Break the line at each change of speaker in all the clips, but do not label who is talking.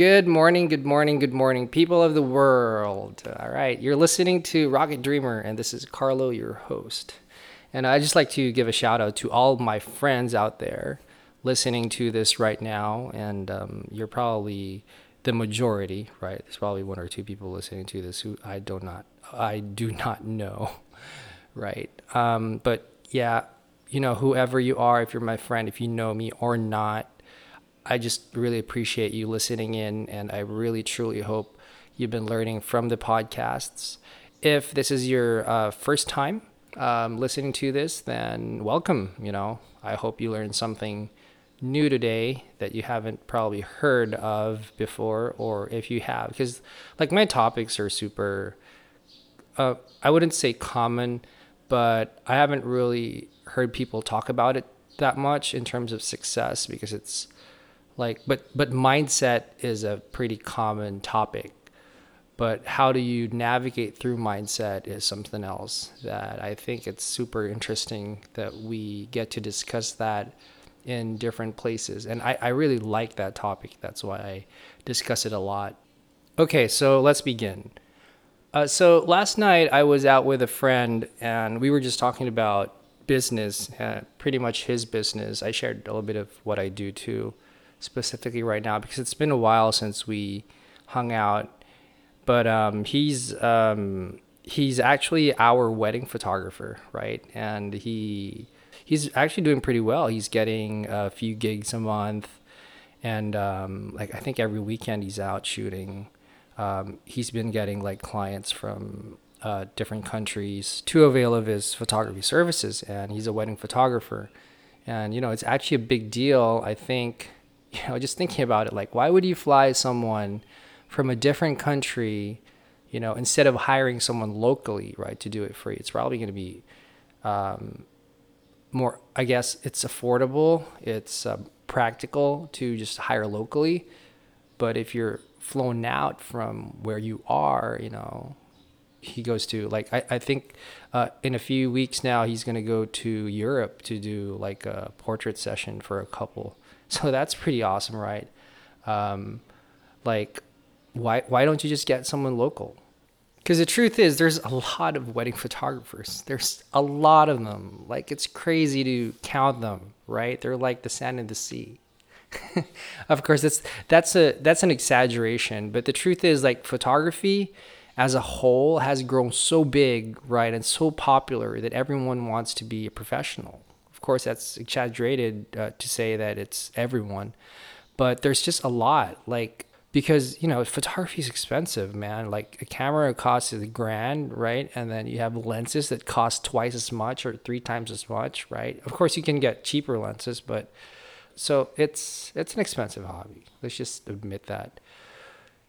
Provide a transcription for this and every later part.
Good morning, good morning, good morning, people of the world. All right, you're listening to Rocket Dreamer, and this is Carlo, your host. And I'd just like to give a shout out to all my friends out there listening to this right now. And um, you're probably the majority, right? There's probably one or two people listening to this who I do not, I do not know, right? Um, but yeah, you know, whoever you are, if you're my friend, if you know me or not, I just really appreciate you listening in, and I really truly hope you've been learning from the podcasts. If this is your uh, first time um, listening to this, then welcome. You know, I hope you learned something new today that you haven't probably heard of before, or if you have, because like my topics are super, uh, I wouldn't say common, but I haven't really heard people talk about it that much in terms of success because it's like but but mindset is a pretty common topic. But how do you navigate through mindset is something else that i think it's super interesting that we get to discuss that in different places. And i, I really like that topic. That's why i discuss it a lot. Okay so let's begin. Uh, so last night i was out with a friend and we were just talking about business uh, pretty much his business. I shared a little bit of what i do too specifically right now because it's been a while since we hung out. But um, he's um, he's actually our wedding photographer, right? And he he's actually doing pretty well. He's getting a few gigs a month, and um, like I think every weekend he's out shooting. Um, he's been getting like clients from uh, different countries to avail of his photography services, and he's a wedding photographer. And you know, it's actually a big deal. I think you know, just thinking about it, like, why would you fly someone from a different country, you know, instead of hiring someone locally, right, to do it free? It's probably going to be um, more, I guess, it's affordable, it's uh, practical to just hire locally. But if you're flown out from where you are, you know, he goes to like I, I think uh, in a few weeks now he's going to go to Europe to do like a portrait session for a couple so that's pretty awesome, right? Um, like, why why don't you just get someone local? Because the truth is, there's a lot of wedding photographers. There's a lot of them. Like it's crazy to count them, right? They're like the sand in the sea. of course, that's that's a that's an exaggeration, but the truth is, like photography as a whole has grown so big, right, and so popular that everyone wants to be a professional of course, that's exaggerated uh, to say that it's everyone, but there's just a lot. Like, because you know photography is expensive man. Like a camera costs a grand right? And then you have lenses that cost twice as much or three times as much right? Of course you can get cheaper lenses but so it's it's an expensive hobby. Let's just admit that.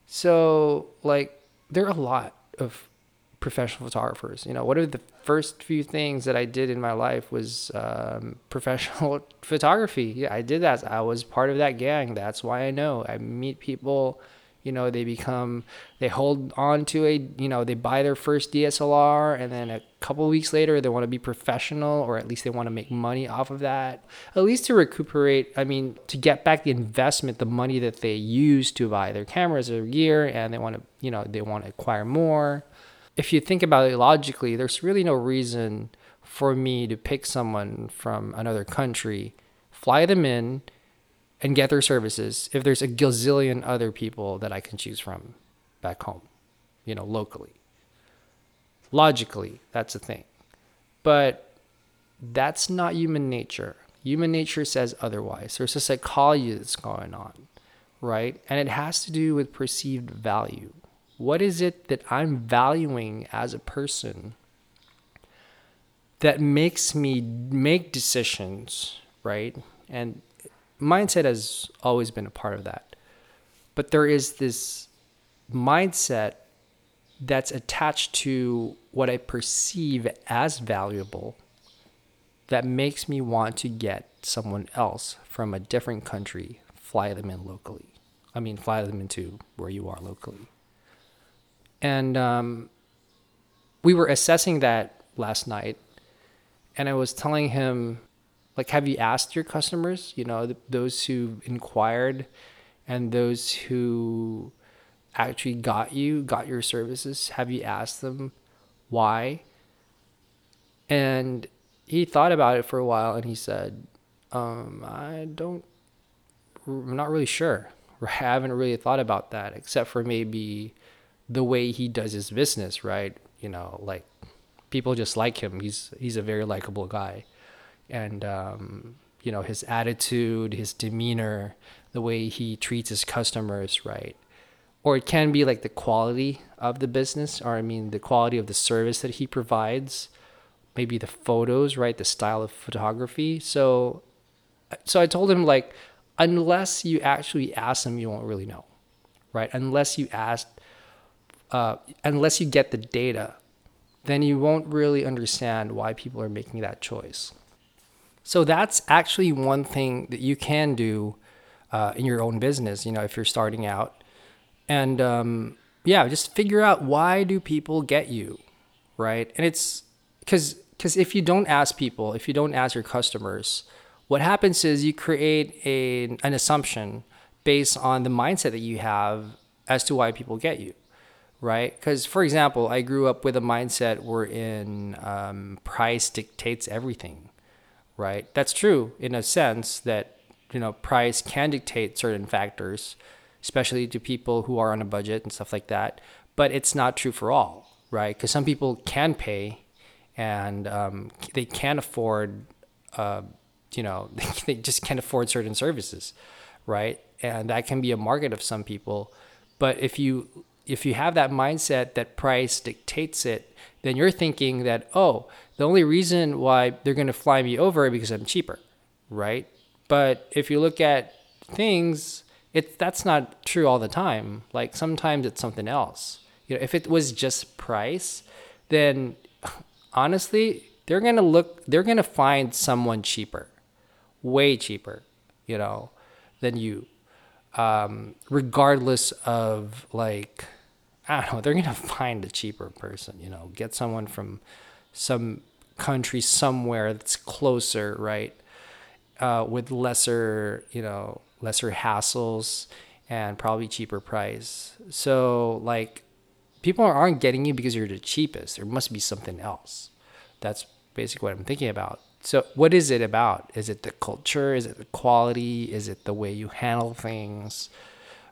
So like there are a lot of professional photographers. You know, one of the first few things that I did in my life was um, professional photography. Yeah, I did that. I was part of that gang. That's why I know. I meet people. You know, they become, they hold on to a, you know, they buy their first DSLR and then a couple weeks later they want to be professional or at least they want to make money off of that. At least to recuperate, I mean, to get back the investment, the money that they used to buy their cameras or gear and they want to, you know, they want to acquire more if you think about it logically, there's really no reason for me to pick someone from another country, fly them in, and get their services if there's a gazillion other people that I can choose from back home, you know, locally. Logically, that's a thing. But that's not human nature. Human nature says otherwise. There's a psychology that's going on, right? And it has to do with perceived value. What is it that I'm valuing as a person that makes me make decisions, right? And mindset has always been a part of that. But there is this mindset that's attached to what I perceive as valuable that makes me want to get someone else from a different country, fly them in locally. I mean, fly them into where you are locally. And um, we were assessing that last night, and I was telling him, like, have you asked your customers, you know, th- those who inquired and those who actually got you, got your services, have you asked them why? And he thought about it for a while and he said, um, I don't, I'm not really sure. I haven't really thought about that except for maybe the way he does his business, right? You know, like people just like him. He's he's a very likable guy, and um, you know his attitude, his demeanor, the way he treats his customers, right? Or it can be like the quality of the business, or I mean the quality of the service that he provides, maybe the photos, right? The style of photography. So, so I told him like, unless you actually ask him, you won't really know, right? Unless you ask, uh, unless you get the data then you won't really understand why people are making that choice. So that's actually one thing that you can do uh, in your own business. You know, if you're starting out, and um, yeah, just figure out why do people get you, right? And it's because because if you don't ask people, if you don't ask your customers, what happens is you create a an assumption based on the mindset that you have as to why people get you right? Because, for example, I grew up with a mindset wherein um, price dictates everything, right? That's true in a sense that you know price can dictate certain factors, especially to people who are on a budget and stuff like that. But it's not true for all, right? Because some people can pay, and um, they can afford, uh, you know, they just can't afford certain services, right? And that can be a market of some people. But if you if you have that mindset that price dictates it, then you're thinking that, oh, the only reason why they're going to fly me over is because I'm cheaper, right? But if you look at things, it that's not true all the time. Like sometimes it's something else. You know, if it was just price, then honestly, they're going to look they're going to find someone cheaper. Way cheaper, you know, than you um, regardless of like I don't know, they're gonna find a cheaper person. You know, get someone from some country somewhere that's closer, right? Uh, with lesser, you know, lesser hassles and probably cheaper price. So like, people aren't getting you because you're the cheapest. There must be something else. That's basically what I'm thinking about. So, what is it about? Is it the culture? Is it the quality? Is it the way you handle things?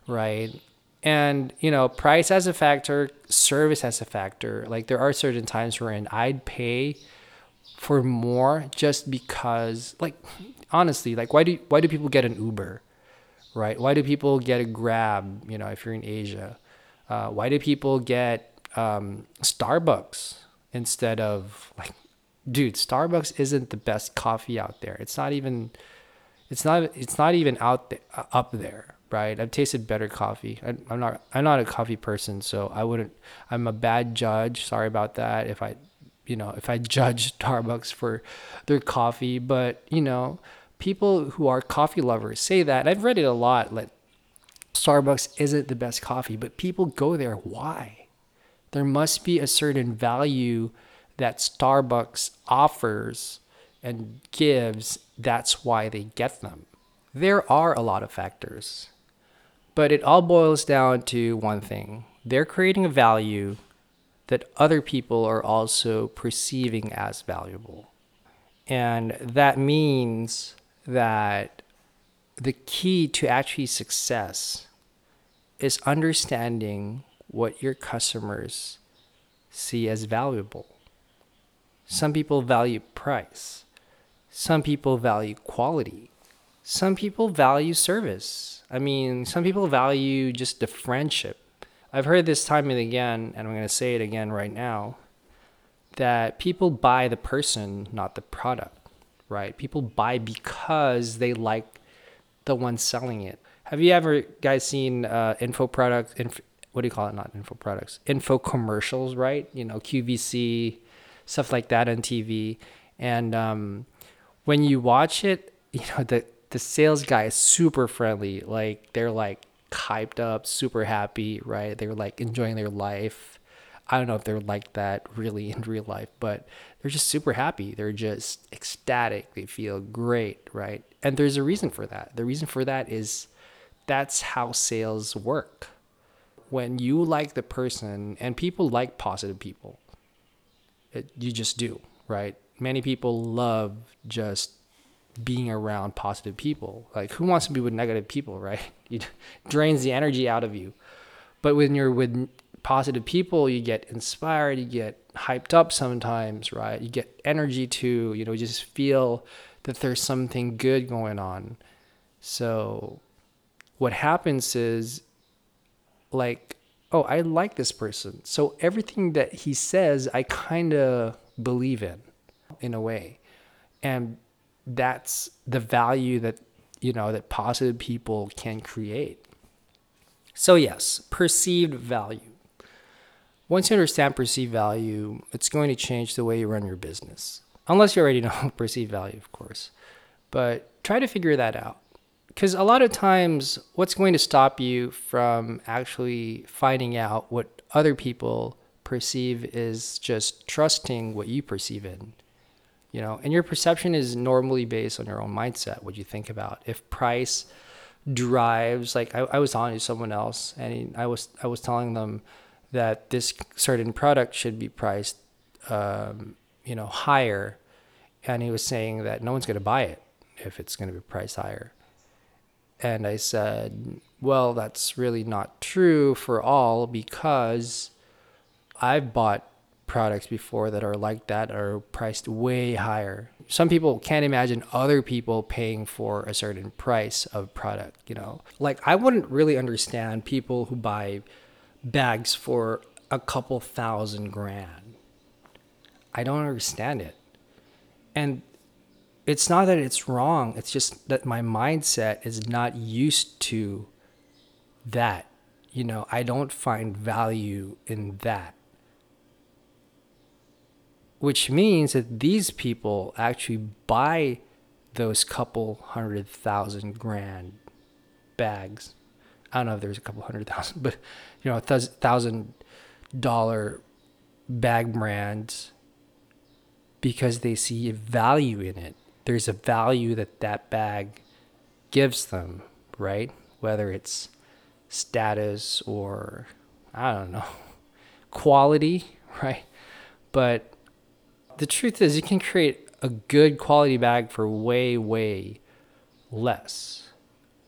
Right. And, you know, price as a factor, service as a factor. Like, there are certain times wherein I'd pay for more just because, like, honestly, like, why do, why do people get an Uber? Right. Why do people get a Grab, you know, if you're in Asia? Uh, why do people get um, Starbucks instead of, like, dude, Starbucks isn't the best coffee out there. It's not even it's not it's not even out there, uh, up there, right? I've tasted better coffee. I, I'm not I'm not a coffee person, so I wouldn't. I'm a bad judge. Sorry about that. If I, you know, if I judge Starbucks for their coffee, but you know, people who are coffee lovers say that. I've read it a lot. Like Starbucks isn't the best coffee, but people go there. Why? There must be a certain value that Starbucks offers and gives, that's why they get them. There are a lot of factors, but it all boils down to one thing they're creating a value that other people are also perceiving as valuable. And that means that the key to actually success is understanding what your customers see as valuable. Some people value price. Some people value quality. Some people value service. I mean, some people value just the friendship. I've heard this time and again, and I'm going to say it again right now, that people buy the person, not the product, right? People buy because they like the one selling it. Have you ever guys seen uh, info products? Inf- what do you call it? Not info products, info commercials, right? You know, QVC, stuff like that on TV. And um, when you watch it, you know the the sales guy is super friendly. Like they're like hyped up, super happy, right? They're like enjoying their life. I don't know if they're like that really in real life, but they're just super happy. They're just ecstatic. They feel great, right? And there's a reason for that. The reason for that is that's how sales work. When you like the person, and people like positive people, it, you just do, right? Many people love just being around positive people. Like, who wants to be with negative people, right? It drains the energy out of you. But when you're with positive people, you get inspired, you get hyped up sometimes, right? You get energy to, you know, just feel that there's something good going on. So what happens is like, oh, I like this person. So everything that he says, I kind of believe in in a way. And that's the value that, you know, that positive people can create. So yes, perceived value. Once you understand perceived value, it's going to change the way you run your business. Unless you already know perceived value, of course. But try to figure that out. Because a lot of times, what's going to stop you from actually finding out what other people perceive is just trusting what you perceive in. You know, and your perception is normally based on your own mindset, what you think about. If price drives, like I, I was talking to someone else, and I was I was telling them that this certain product should be priced, um, you know, higher, and he was saying that no one's going to buy it if it's going to be priced higher. And I said, well, that's really not true for all because I've bought products before that are like that are priced way higher. Some people can't imagine other people paying for a certain price of product, you know. Like I wouldn't really understand people who buy bags for a couple thousand grand. I don't understand it. And it's not that it's wrong, it's just that my mindset is not used to that. You know, I don't find value in that. Which means that these people actually buy those couple hundred thousand grand bags I don't know if there's a couple hundred thousand, but you know, a thousand dollar bag brands because they see value in it. There's a value that that bag gives them, right? Whether it's status or I don't know, quality, right? But the truth is, you can create a good quality bag for way, way less.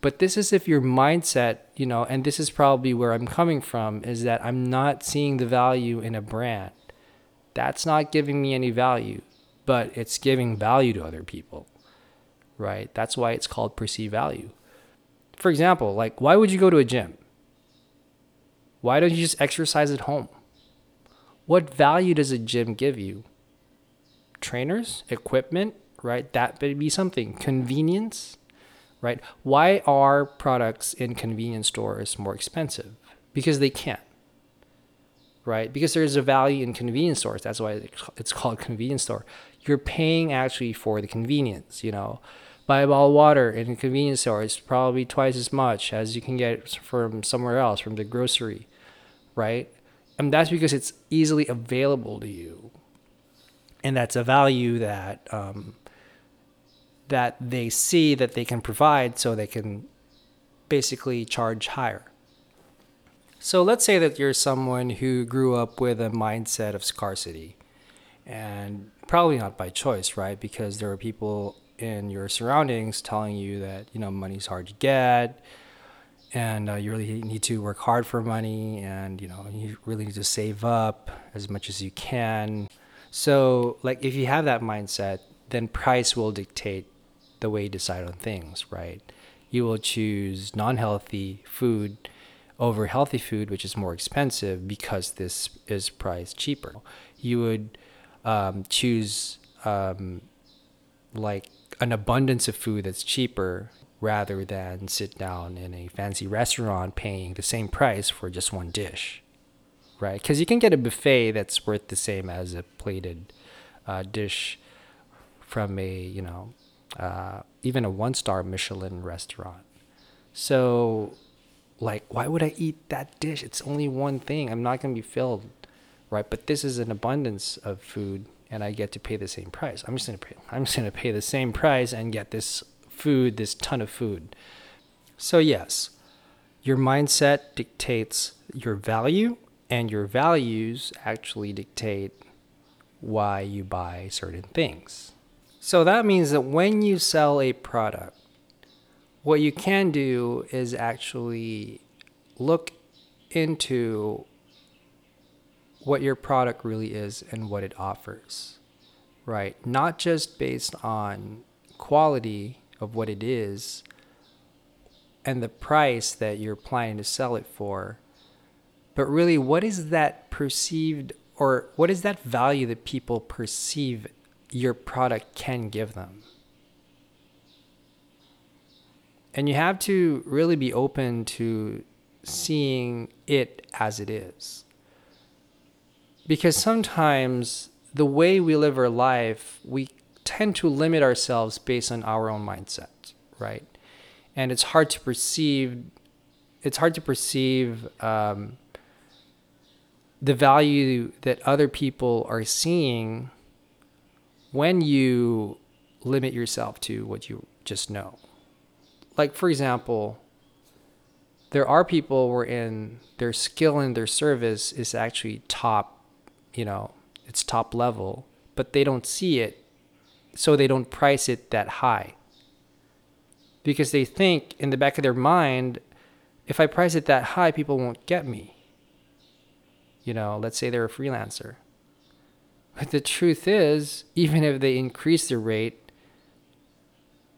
But this is if your mindset, you know, and this is probably where I'm coming from, is that I'm not seeing the value in a brand. That's not giving me any value, but it's giving value to other people, right? That's why it's called perceived value. For example, like, why would you go to a gym? Why don't you just exercise at home? What value does a gym give you? Trainers, equipment, right? That would be something. Convenience, right? Why are products in convenience stores more expensive? Because they can't, right? Because there's a value in convenience stores. That's why it's called convenience store. You're paying actually for the convenience, you know. Buy a bottle of water in a convenience store is probably twice as much as you can get from somewhere else, from the grocery, right? And that's because it's easily available to you. And that's a value that um, that they see that they can provide so they can basically charge higher. So let's say that you're someone who grew up with a mindset of scarcity and probably not by choice, right? Because there are people in your surroundings telling you that, you know, money's hard to get and uh, you really need to work hard for money and, you know, you really need to save up as much as you can. So, like, if you have that mindset, then price will dictate the way you decide on things, right? You will choose non healthy food over healthy food, which is more expensive because this is priced cheaper. You would um, choose um, like an abundance of food that's cheaper rather than sit down in a fancy restaurant paying the same price for just one dish, right? Because you can get a buffet that's worth the same as a plated uh, dish from a you know uh, even a one star Michelin restaurant. So, like, why would I eat that dish? It's only one thing. I'm not going to be filled, right? But this is an abundance of food, and I get to pay the same price. I'm just to pay. I'm just to pay the same price and get this food, this ton of food. So yes, Your mindset dictates your value, and your values actually dictate why you buy certain things. So that means that when you sell a product, what you can do is actually look into what your product really is and what it offers, right? Not just based on quality of what it is and the price that you're planning to sell it for, but really what is that perceived or what is that value that people perceive your product can give them? And you have to really be open to seeing it as it is. Because sometimes the way we live our life, we tend to limit ourselves based on our own mindset, right? And it's hard to perceive. It's hard to perceive um, the value that other people are seeing when you limit yourself to what you just know. Like, for example, there are people where in their skill and their service is actually top, you know, it's top level, but they don't see it, so they don't price it that high. Because they think in the back of their mind, if I price it that high, people won't get me you know, let's say they're a freelancer. But the truth is, even if they increase their rate,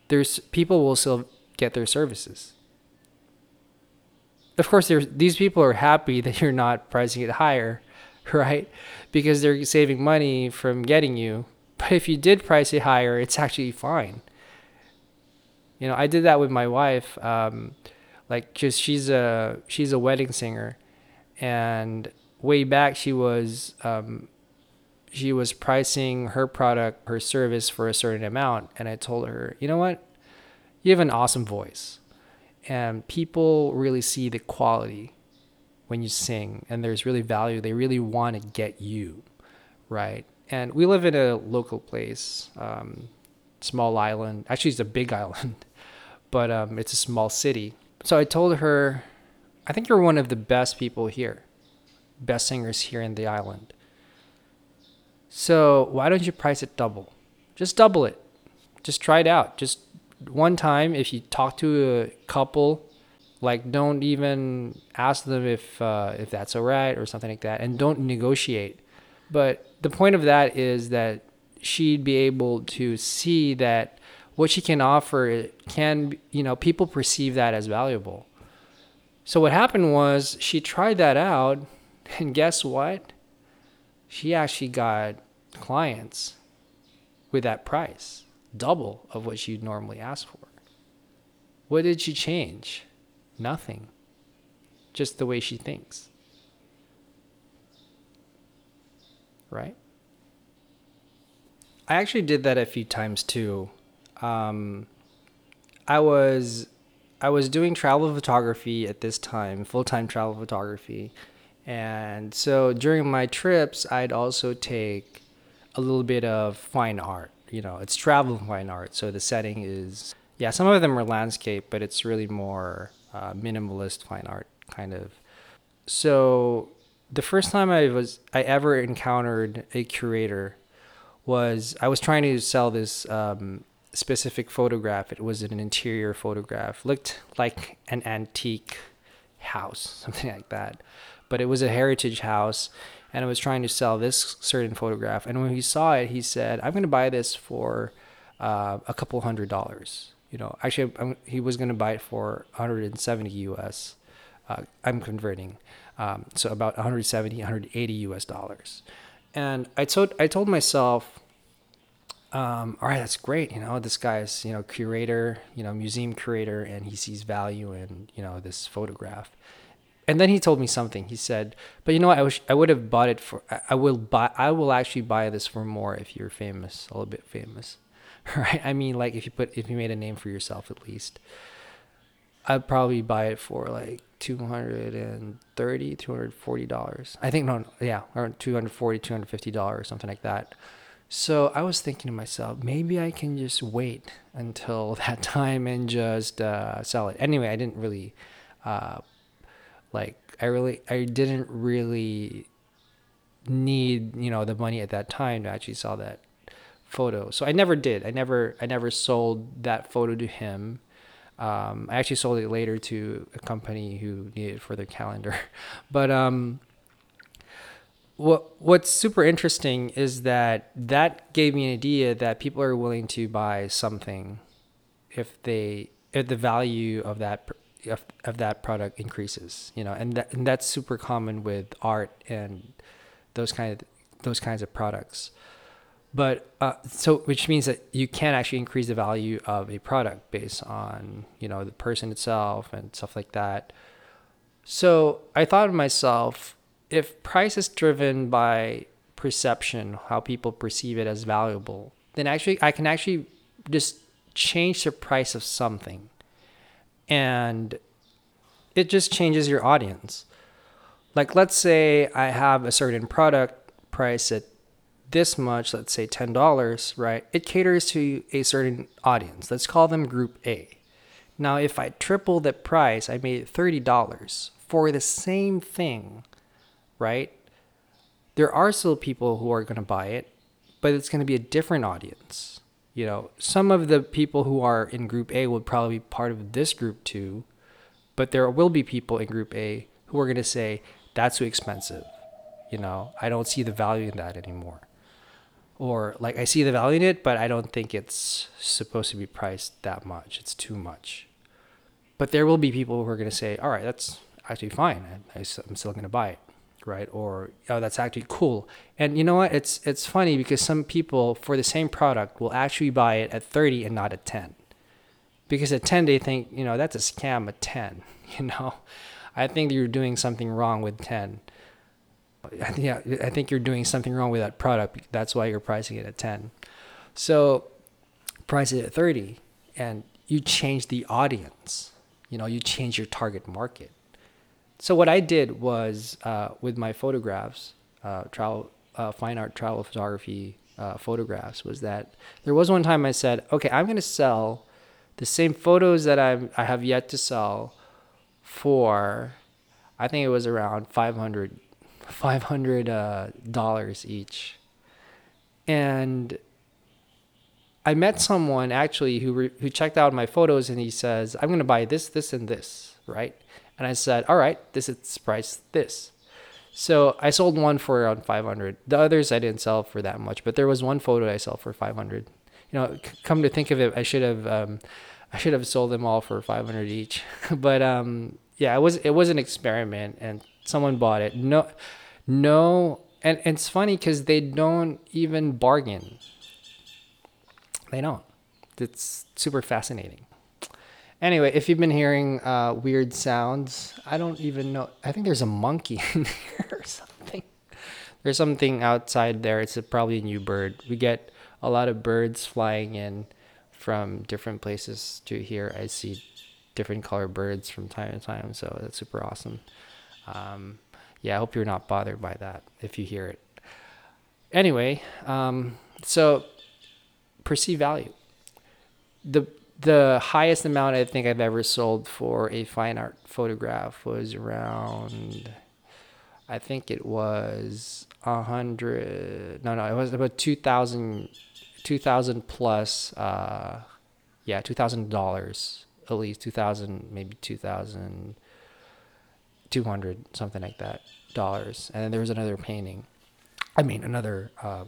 there's people will still get their services. Of course, these people are happy that you're not pricing it higher, right? Because they're saving money from getting you. But if you did price it higher, it's actually fine. You know, I did that with my wife, um, like, cause she's a she's a wedding singer, and way back she was um, she was pricing her product her service for a certain amount and i told her you know what you have an awesome voice and people really see the quality when you sing and there's really value they really want to get you right and we live in a local place um, small island actually it's a big island but um, it's a small city so i told her i think you're one of the best people here best singers here in the island. So why don't you price it double? Just double it. Just try it out. Just one time, if you talk to a couple, like don't even ask them if uh, if that's alright or something like that, and don't negotiate. But the point of that is that she'd be able to see that what she can offer can you know people perceive that as valuable. So what happened was she tried that out and guess what? She actually got clients with that price, double of what she'd normally ask for. What did she change? Nothing. Just the way she thinks. Right? I actually did that a few times too. Um, I was I was doing travel photography at this time, full time travel photography, and so during my trips, I'd also take a little bit of fine art. You know, it's travel fine art. So the setting is, yeah, some of them are landscape, but it's really more uh, minimalist fine art kind of. So the first time I was, I ever encountered a curator was I was trying to sell this um, specific photograph. It was an interior photograph, looked like an antique house, something like that but it was a heritage house and I was trying to sell this certain photograph. And when he saw it, he said, I'm going to buy this for uh, a couple hundred dollars. You know, actually, I'm, he was going to buy it for 170 US. Uh, I'm converting. Um, so about 170, 180 US dollars. And I told, I told myself, um, all right, that's great. You know, this guy's, you know, curator, you know, museum curator, and he sees value in, you know, this photograph and then he told me something. He said, "But you know what? I wish I would have bought it for. I will buy. I will actually buy this for more if you're famous, a little bit famous, right? I mean, like if you put if you made a name for yourself at least, I'd probably buy it for like 230 240 dollars. I think no, no yeah, or 240 250 dollars, something like that. So I was thinking to myself, maybe I can just wait until that time and just uh, sell it. Anyway, I didn't really. Uh, Like I really, I didn't really need you know the money at that time to actually sell that photo. So I never did. I never, I never sold that photo to him. Um, I actually sold it later to a company who needed it for their calendar. but um, what what's super interesting is that that gave me an idea that people are willing to buy something if they if the value of that of, of that product increases you know and that and that's super common with art and those kind of those kinds of products but uh, so which means that you can actually increase the value of a product based on you know the person itself and stuff like that. So i thought to myself if price is driven by perception how people perceive it as valuable then actually i can actually just change the price of something. And it just changes your audience. Like let's say i have a certain product price at this much, let's say $10, right? It caters to a certain audience. Let's call them group A. Now, if I triple the price, I made $30 for the same thing, right? There are still people who are going to buy it, but it's going to be a different audience. You know, some of the people who are in group A will probably be part of this group too, but there will be people in group A who are going to say, that's too expensive. You know, I don't see the value in that anymore or like I see the value in it, but I don't think it's supposed to be priced that much. It's too much. But there will be people who are going to say, all right, that's actually fine. I, am still going to buy it. Right. Or, oh, that's actually cool. And you know what? It's, it's funny because some people for the same product will actually buy it at 30 and not at 10. Because at 10, they think, you know, that's a scam at 10. You know, I think you're doing something wrong with 10 yeah, I think you're doing something wrong with that product. That's why you're pricing it at 10. So price it at 30 and you change the audience. You know, you change your target market. So what I did was uh, with my photographs, uh, travel, uh, fine art travel photography uh, photographs, was that there was one time I said, okay, I'm going to sell the same photos that i I have yet to sell for, I think it was around 500 five hundred uh, dollars each, and I met someone actually who re- who checked out my photos and he says, "I'm going to buy this, this, and this, right?" And I said, "All right, this is price this." So I sold one for around 500. The others I didn't sell for that much, but there was one photo I sold for 500. You know, c- come to think of it, I should have um, I should have sold them all for 500 each. but um, yeah, it was it was an experiment, and someone bought it. No, no, and, and it's funny because they don't even bargain. They don't. It's super fascinating. Anyway, if you've been hearing uh, weird sounds, I don't even know. I think there's a monkey in here or something. There's something outside there. It's a, probably a new bird. We get a lot of birds flying in from different places to here. I see different color birds from time to time, so that's super awesome. Um, yeah, I hope you're not bothered by that if you hear it. Anyway, um, so perceived value. The the highest amount I think I've ever sold for a fine art photograph was around I think it was a hundred no no it was about 2000 2000 plus uh yeah two thousand dollars at least 2000 maybe 2000 200 something like that dollars. And then there was another painting i mean another uh,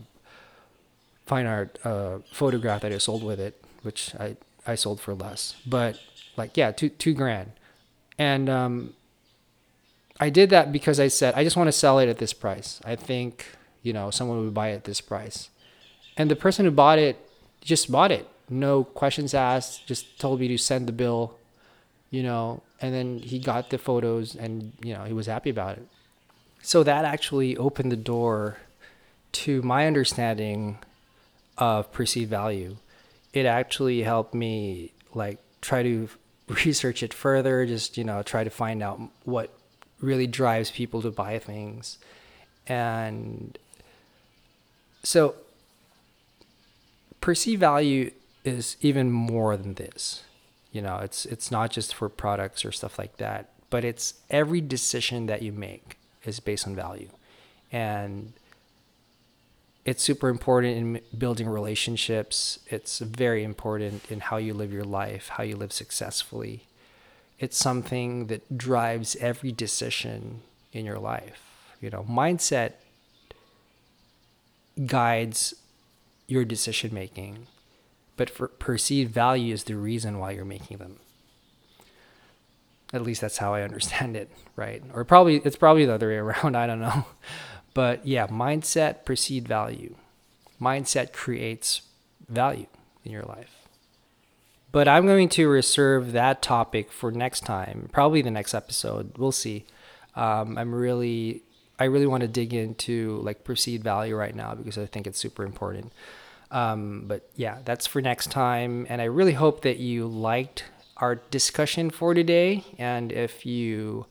fine art uh, photograph that i sold with it which i i sold for less. But like yeah two two grand. And um, i did that because i said i just want to sell it at this price. I think you know someone would buy it at this price. And the person who bought it just bought it. No questions asked just told me to send the bill you know, and then he got the photos and, you know, he was happy about it. So that actually opened the door to my understanding of perceived value. It actually helped me like try to research it further, just, you know, try to find out what really drives people to buy things. And so perceived value is even more than this you know it's it's not just for products or stuff like that but it's every decision that you make is based on value. And it's super important in building relationships. It's very important in how you live your life, how you live successfully. It's something that drives every decision in your life. You know, mindset guides your decision making, but for perceived value is the reason why you're making them. At least that's how I understand it, right? Or probably it's probably the other way around, I don't know. But yeah, mindset perceived value. Mindset creates value in your life. But I'm going to reserve that topic for next time, probably the next episode. We'll see. Um, I'm really, I really want to dig into like perceived value right now because I think it's super important. Um, but yeah, that's for next time. And I really hope that you liked our discussion for today. And if you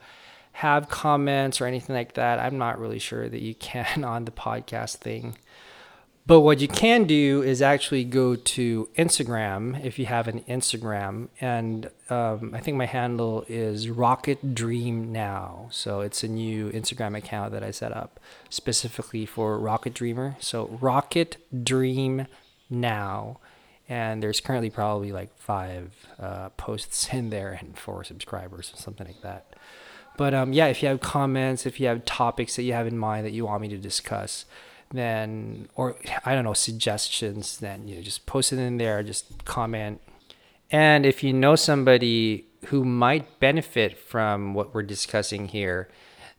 have comments or anything like that, I'm not really sure that you can on the podcast thing. But what you can do is actually go to Instagram if you have an Instagram, and um, I think my handle is Rocket Dream Now. So it's a new Instagram account that I set up specifically for Rocket Dreamer. So Rocket Dream Now, and there's currently probably like five uh, posts in there and four subscribers or something like that. But um, yeah, if you have comments, if you have topics that you have in mind that you want me to discuss, then or I don't know suggestions, then you know just post it in there, just comment. And if you know somebody who might benefit from what we're discussing here,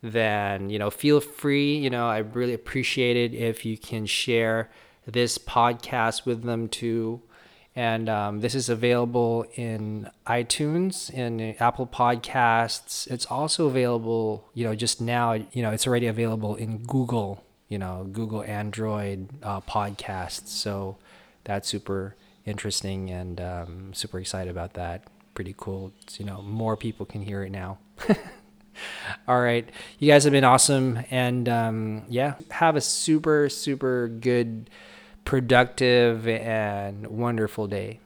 then you know feel free. You know I really appreciate it if you can share this podcast with them too. And um, this is available in iTunes, in Apple Podcasts. It's also available, you know, just now, you know, it's already available in Google you know, Google Android uh, podcasts. So that's super interesting and um, super excited about that. Pretty cool. It's, you know, more people can hear it now. All right. You guys have been awesome. And um, yeah, have a super, super good, productive, and wonderful day.